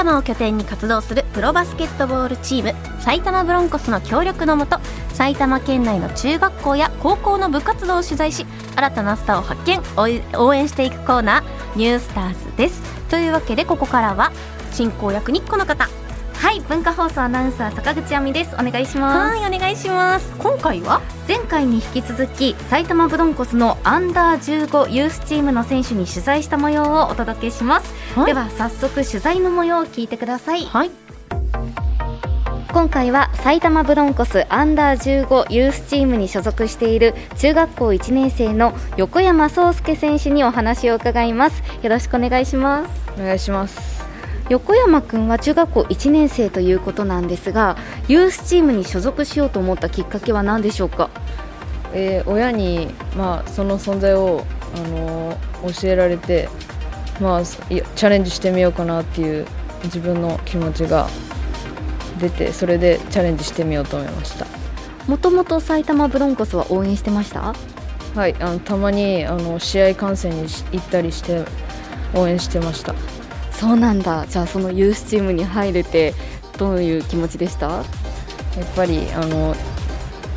玉を拠点に活動するプロバスケットボールチーム埼玉ブロンコスの協力のもと埼玉県内の中学校や高校の部活動を取材し新たなスターを発見応援していくコーナー「ニュースターズ」です。というわけでここからは進行役にこの方。はい文化放送アナウンサー坂口亜美です。お願いします。はいお願いします。今回は？前回に引き続き埼玉ブロンコスのアンダー15ユースチームの選手に取材した模様をお届けします、はい、では早速取材の模様を聞いてください。はい。今回は埼玉ブロンコスアンダー15ユースチームに所属している中学校1年生の横山壮介選手にお話を伺います。よろしくお願いします。お願いします横山君は中学校1年生ということなんですがユースチームに所属しようと思ったきっかけは何でしょうか、えー、親に、まあ、その存在を、あのー、教えられて、まあ、チャレンジしてみようかなっていう自分の気持ちが出てそれでチャレンジしてみようと思いました。もともと埼玉ブロンコスは応援してました？はいあのたまにあの試合観戦に行ったりして応援してましたそうなんだじゃあそのユースチームに入れてどういう気持ちでした？やっぱりあの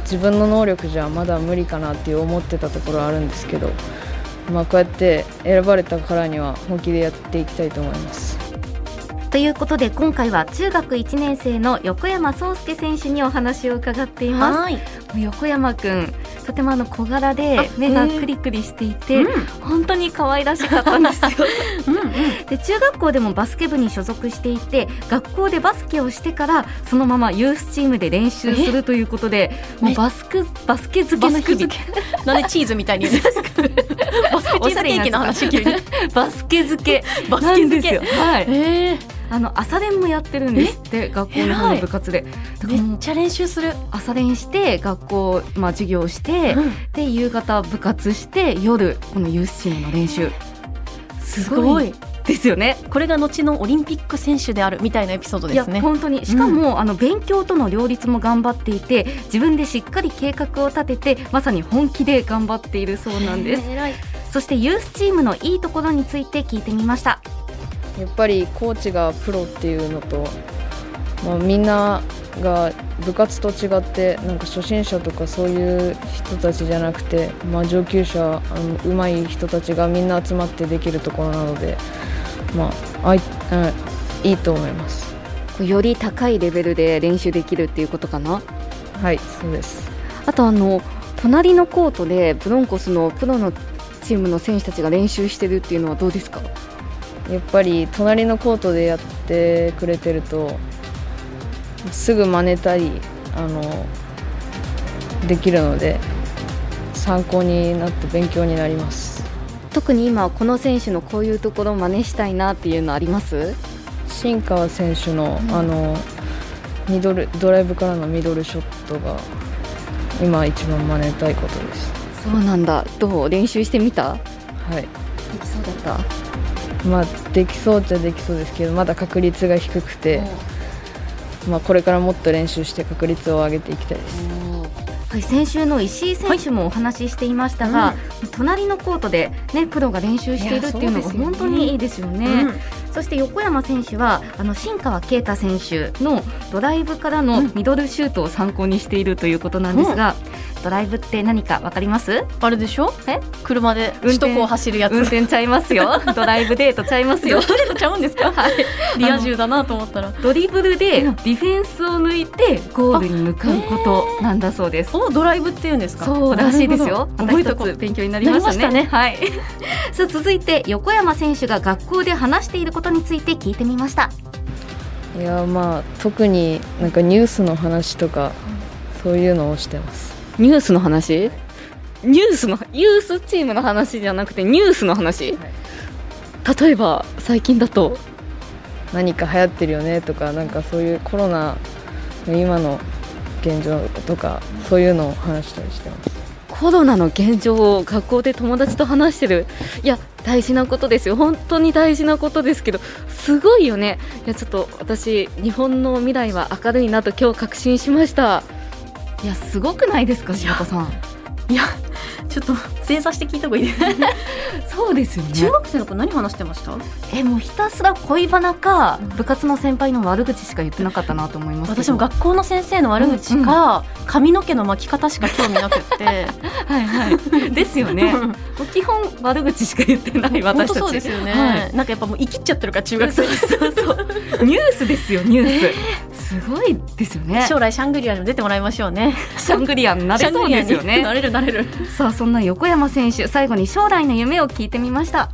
自分の能力じゃまだ無理かなって思ってたところはあるんですけど、まあ、こうやって選ばれたからには本気でやっていきたいと思います。ということで今回は中学1年生の横山壮介選手にお話を伺っています。横山くんとてもあの小柄で目がクリクリしていて、うん、本当に可愛らしかったんですようん、で中学校でもバスケ部に所属していて学校でバスケをしてからそのままユースチームで練習するということでもうバスクバスケ漬けの日々。なんでチーズみたいに？言うんですか。バスケチーズケーキの話バスケ漬け。バスケ漬け。はい、えー。あの朝練もやってるんですって学校の方の部活で。めっちゃ練習する。朝練して学校、まあ、授業して、うん、で夕方部活して夜このユースチームの練習。すごいですよね。これが後のオリンピック選手であるみたいなエピソードですね。本当に。しかも、うん、あの勉強との両立も頑張っていて自分でしっかり計画を立ててまさに本気で頑張っているそうなんです。そしてユースチームのいいところについて聞いてみました。やっぱりコーチがプロっていうのと、まあ、みんなが部活と違ってなんか初心者とかそういう人たちじゃなくて、まあ、上級者あの上手い人たちがみんな集まってできるところなので、まあ、あいいいと思います。より高いレベルで練習できるっていうことかな？はいそうです。あとあの隣のコートでブロンコスのプロのチームの選手たちが練習してるっていうのはどうですか？やっぱり隣のコートでやってくれてるとすぐ真似たりあのできるので参考になって勉強になります。特に今この選手のこういうところを真似したいなっていうのあります？新川選手の、うん、あのミドルドライブからのミドルショットが今一番真似たいことです。そうなんだ。どう？練習してみた？はい。できそうだった？まあ、できそうっちゃできそうですけどまだ確率が低くて、まあ、これからもっと練習して確率を上げていきたいです。はい、先週の石井選手もお話ししていましたが、はいうん、隣のコートで、ね、プロが練習しているっていうのが本当にいいですよね。そして横山選手はあの新川圭太選手のドライブからのミドルシュートを参考にしているということなんですが、うん、ドライブって何かわかります？あれでしょ？え？車で首都高走るやつ。運転ちゃいますよ。ドライブデートちゃいますよ。デートちゃうんですか、はい、リア充だなと思ったら。ドリブルでディフェンスを抜いてゴールに向かうことなんだそうです、をドライブっていうんですか？そうらしいですよ。また一つ勉強になりましたね、ね、はい。さあ続いて横山選手が学校で話していることについて聞いてみました。いやまあ特になんかニュースの話とかそういうのをしてますニュースの話？ニュースのユースチームの話じゃなくてニュースの話、はい、例えば最近だと？何か流行ってるよねとかなんかそういうコロナの今の現状とかそういうのを話したりしてます。コロナの現状を学校で友達と話してる。いや大事なことですよ。本当に大事なことですけどすごいよね。いやちょっと私日本の未来は明るいなと今日確信しましたいやすごくないですか柴田さん。いやちょっと正座して聞いた方がいい。そうですよね。中学生の子何話してました？えもうひたすら恋バナか部活の先輩の悪口しか言ってなかったなと思います私も学校の先生の悪口か、髪の毛の巻き方しか興味なくって。はいはい。ですよね。基本悪口しか言ってない 私たち。そうですよね、はい。なんかやっぱもう生きっちゃってるから中学生。そうそうそうニュースですよニュース、すごいですよね。将来シャングリラにも出てもらいましょうね。シャングリアになれそうですよね。なれるなれる。さあそんな横山選手最後に将来の夢を聞いてみました。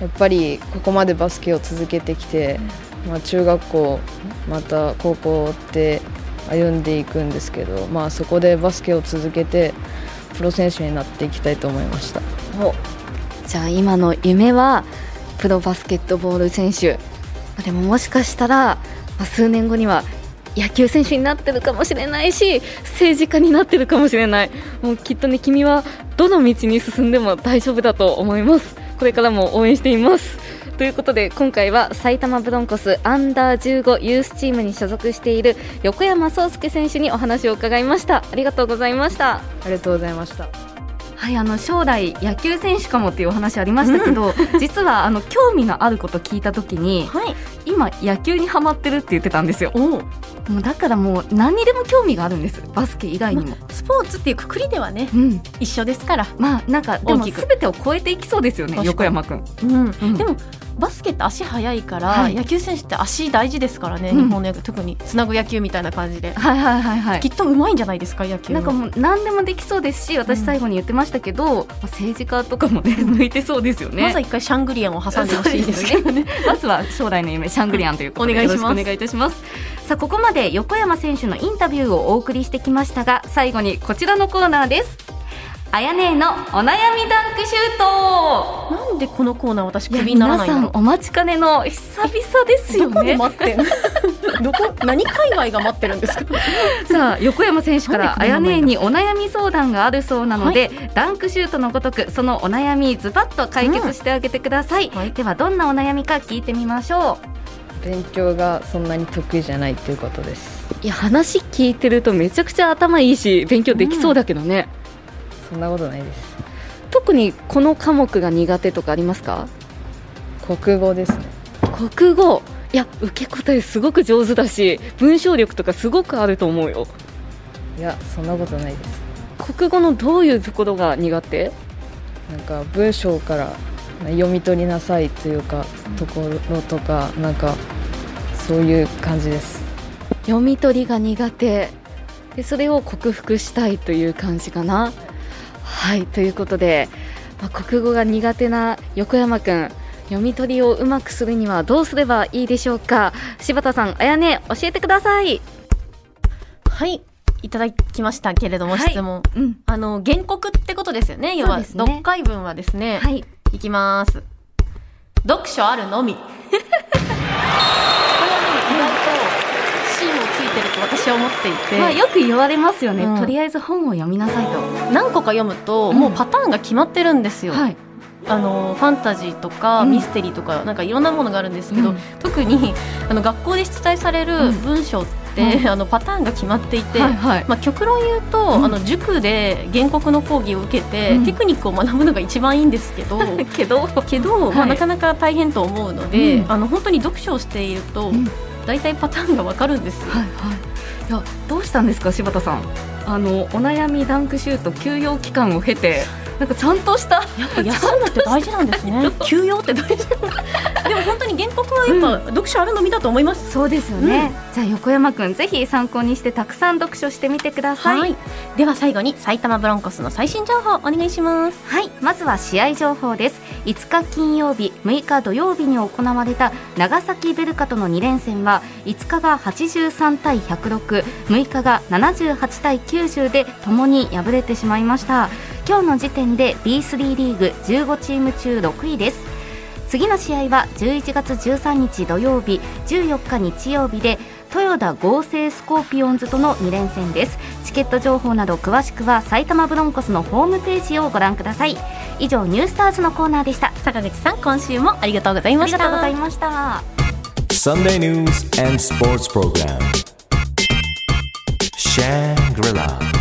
やっぱりここまでバスケを続けてきて、まあ、中学校また高校って歩んでいくんですけど、まあ、そこでバスケを続けてプロ選手になっていきたいと思いました。じゃあ今の夢はプロバスケットボール選手。でももしかしたらまあ数年後には野球選手になってるかもしれないし政治家になってるかもしれない。もうきっとね君はどの道に進んでも大丈夫だと思います。これからも応援しています。ということで今回は埼玉ブロンコスアンダー15ユースチームに所属している横山壮介選手にお話を伺いました。ありがとうございました。ありがとうございました。はい、あの将来野球選手かもっていうお話ありましたけど、実はあの興味のあること聞いたときにはい。今野球にハマってるって言ってたんですよ。もうだからもう何にでも興味があるんです。バスケ以外にも、スポーツっていうくくりではねうん。一緒ですから、まあなんかでも全てを超えていきそうですよね横山くん。うん。うん。でもバスケって足速いから、はい。野球選手って足大事ですからね、うん。日本の野球。特につなぐ野球みたいな感じで、はいはいはい。はいきっとうまいんじゃないですか野球。なんかもう何でもできそうですし私最後に言ってましたけど、まあ政治家とかもね 向いてそうですよね。まずは一回シャングリアンを挟んでほしいですけどね。まずは将来の夢シャングリアンということでお願いします。お願いいたします。さあここまで横山選手のインタビューをお送りしてきましたが最後にこちらのコーナーですあやねえのお悩みダンクシュート。なんでこのコーナー私クビにならないんだろ皆さんお待ちかねの久々ですようどこでね待ってんの？どこ？何界隈が待ってるんですか？さあ横山選手からあやねえにお悩み相談があるそうなので、ダンクシュートのごとくそのお悩みズバッと解決してあげてください、はい。ではどんなお悩みか聞いてみましょう。勉強がそんなに得意じゃないということです。いや話聞いてるとめちゃくちゃ頭いいし勉強できそうだけどね、そんなことないです。特にこの科目が苦手とかありますか？国語ですね。国語？いや受け答えすごく上手だし文章力とかすごくあると思うよ。いやそんなことないです。国語のどういうところが苦手？なんか文章から読み取りなさいというかところとかなんかそういう感じです。読み取りが苦手。でそれを克服したいという感じかなはいということで、まあ、国語が苦手な横山くん読み取りをうまくするにはどうすればいいでしょうか？柴田さんあやね教えてください。はいいただきましたけれども、はい。質問。うん。あの原告ってことですよね？要はそうですね。読解文はですね、はい。いきます。読書あるのみこれはね意外と芯をついてると私は思っていて、まあ、よく言われますよね、うん。とりあえず本を読みなさいと、何個か読むと、うん。もうパターンが決まってるんですよ、はい、あのファンタジーとか、うん。ミステリーとかなんかいろんなものがあるんですけど、うん。特にあの学校で出題されるうん。文章って、うん。あのパターンが決まっていて、はいはい。まあ、極論言うと、うん。あの塾で原告の講義を受けて、うん。テクニックを学ぶのが一番いいんですけど けど、けど、まあ、はいなかなか大変と思うので、うん。あの本当に読書をしていると、うん。大体パターンがわかるんですよ。はいはいいやどうしたんですか柴田さんあのお悩みダンクシュート休養期間を経てなんかちゃんとしたやっぱ休むって大事なんですね。休養って大事。でも本当に原告はやっぱ読書あるのみだと思います。そうですよね、じゃあ横山くんぜひ参考にしてたくさん読書してみてください。はい。では最後に埼玉ブロンコスの最新情報お願いします。はい、まずは試合情報です。5日金曜日6日土曜日に行われた長崎ベルカとの2連戦は5日が83対1066日が78対90でともに敗れてしまいました。今日の時点で B3 リーグ15チーム中6位です次の試合は11月13日土曜日14日日曜日で豊田合成スコーピオンズとの2連戦ですチケット情報など詳しくは埼玉ブロンコスのホームページをご覧ください以上ニュースターズのコーナーでした坂口さん今週もありがとうございありがました。とうございました Sunday news and sports program. Shangri-La.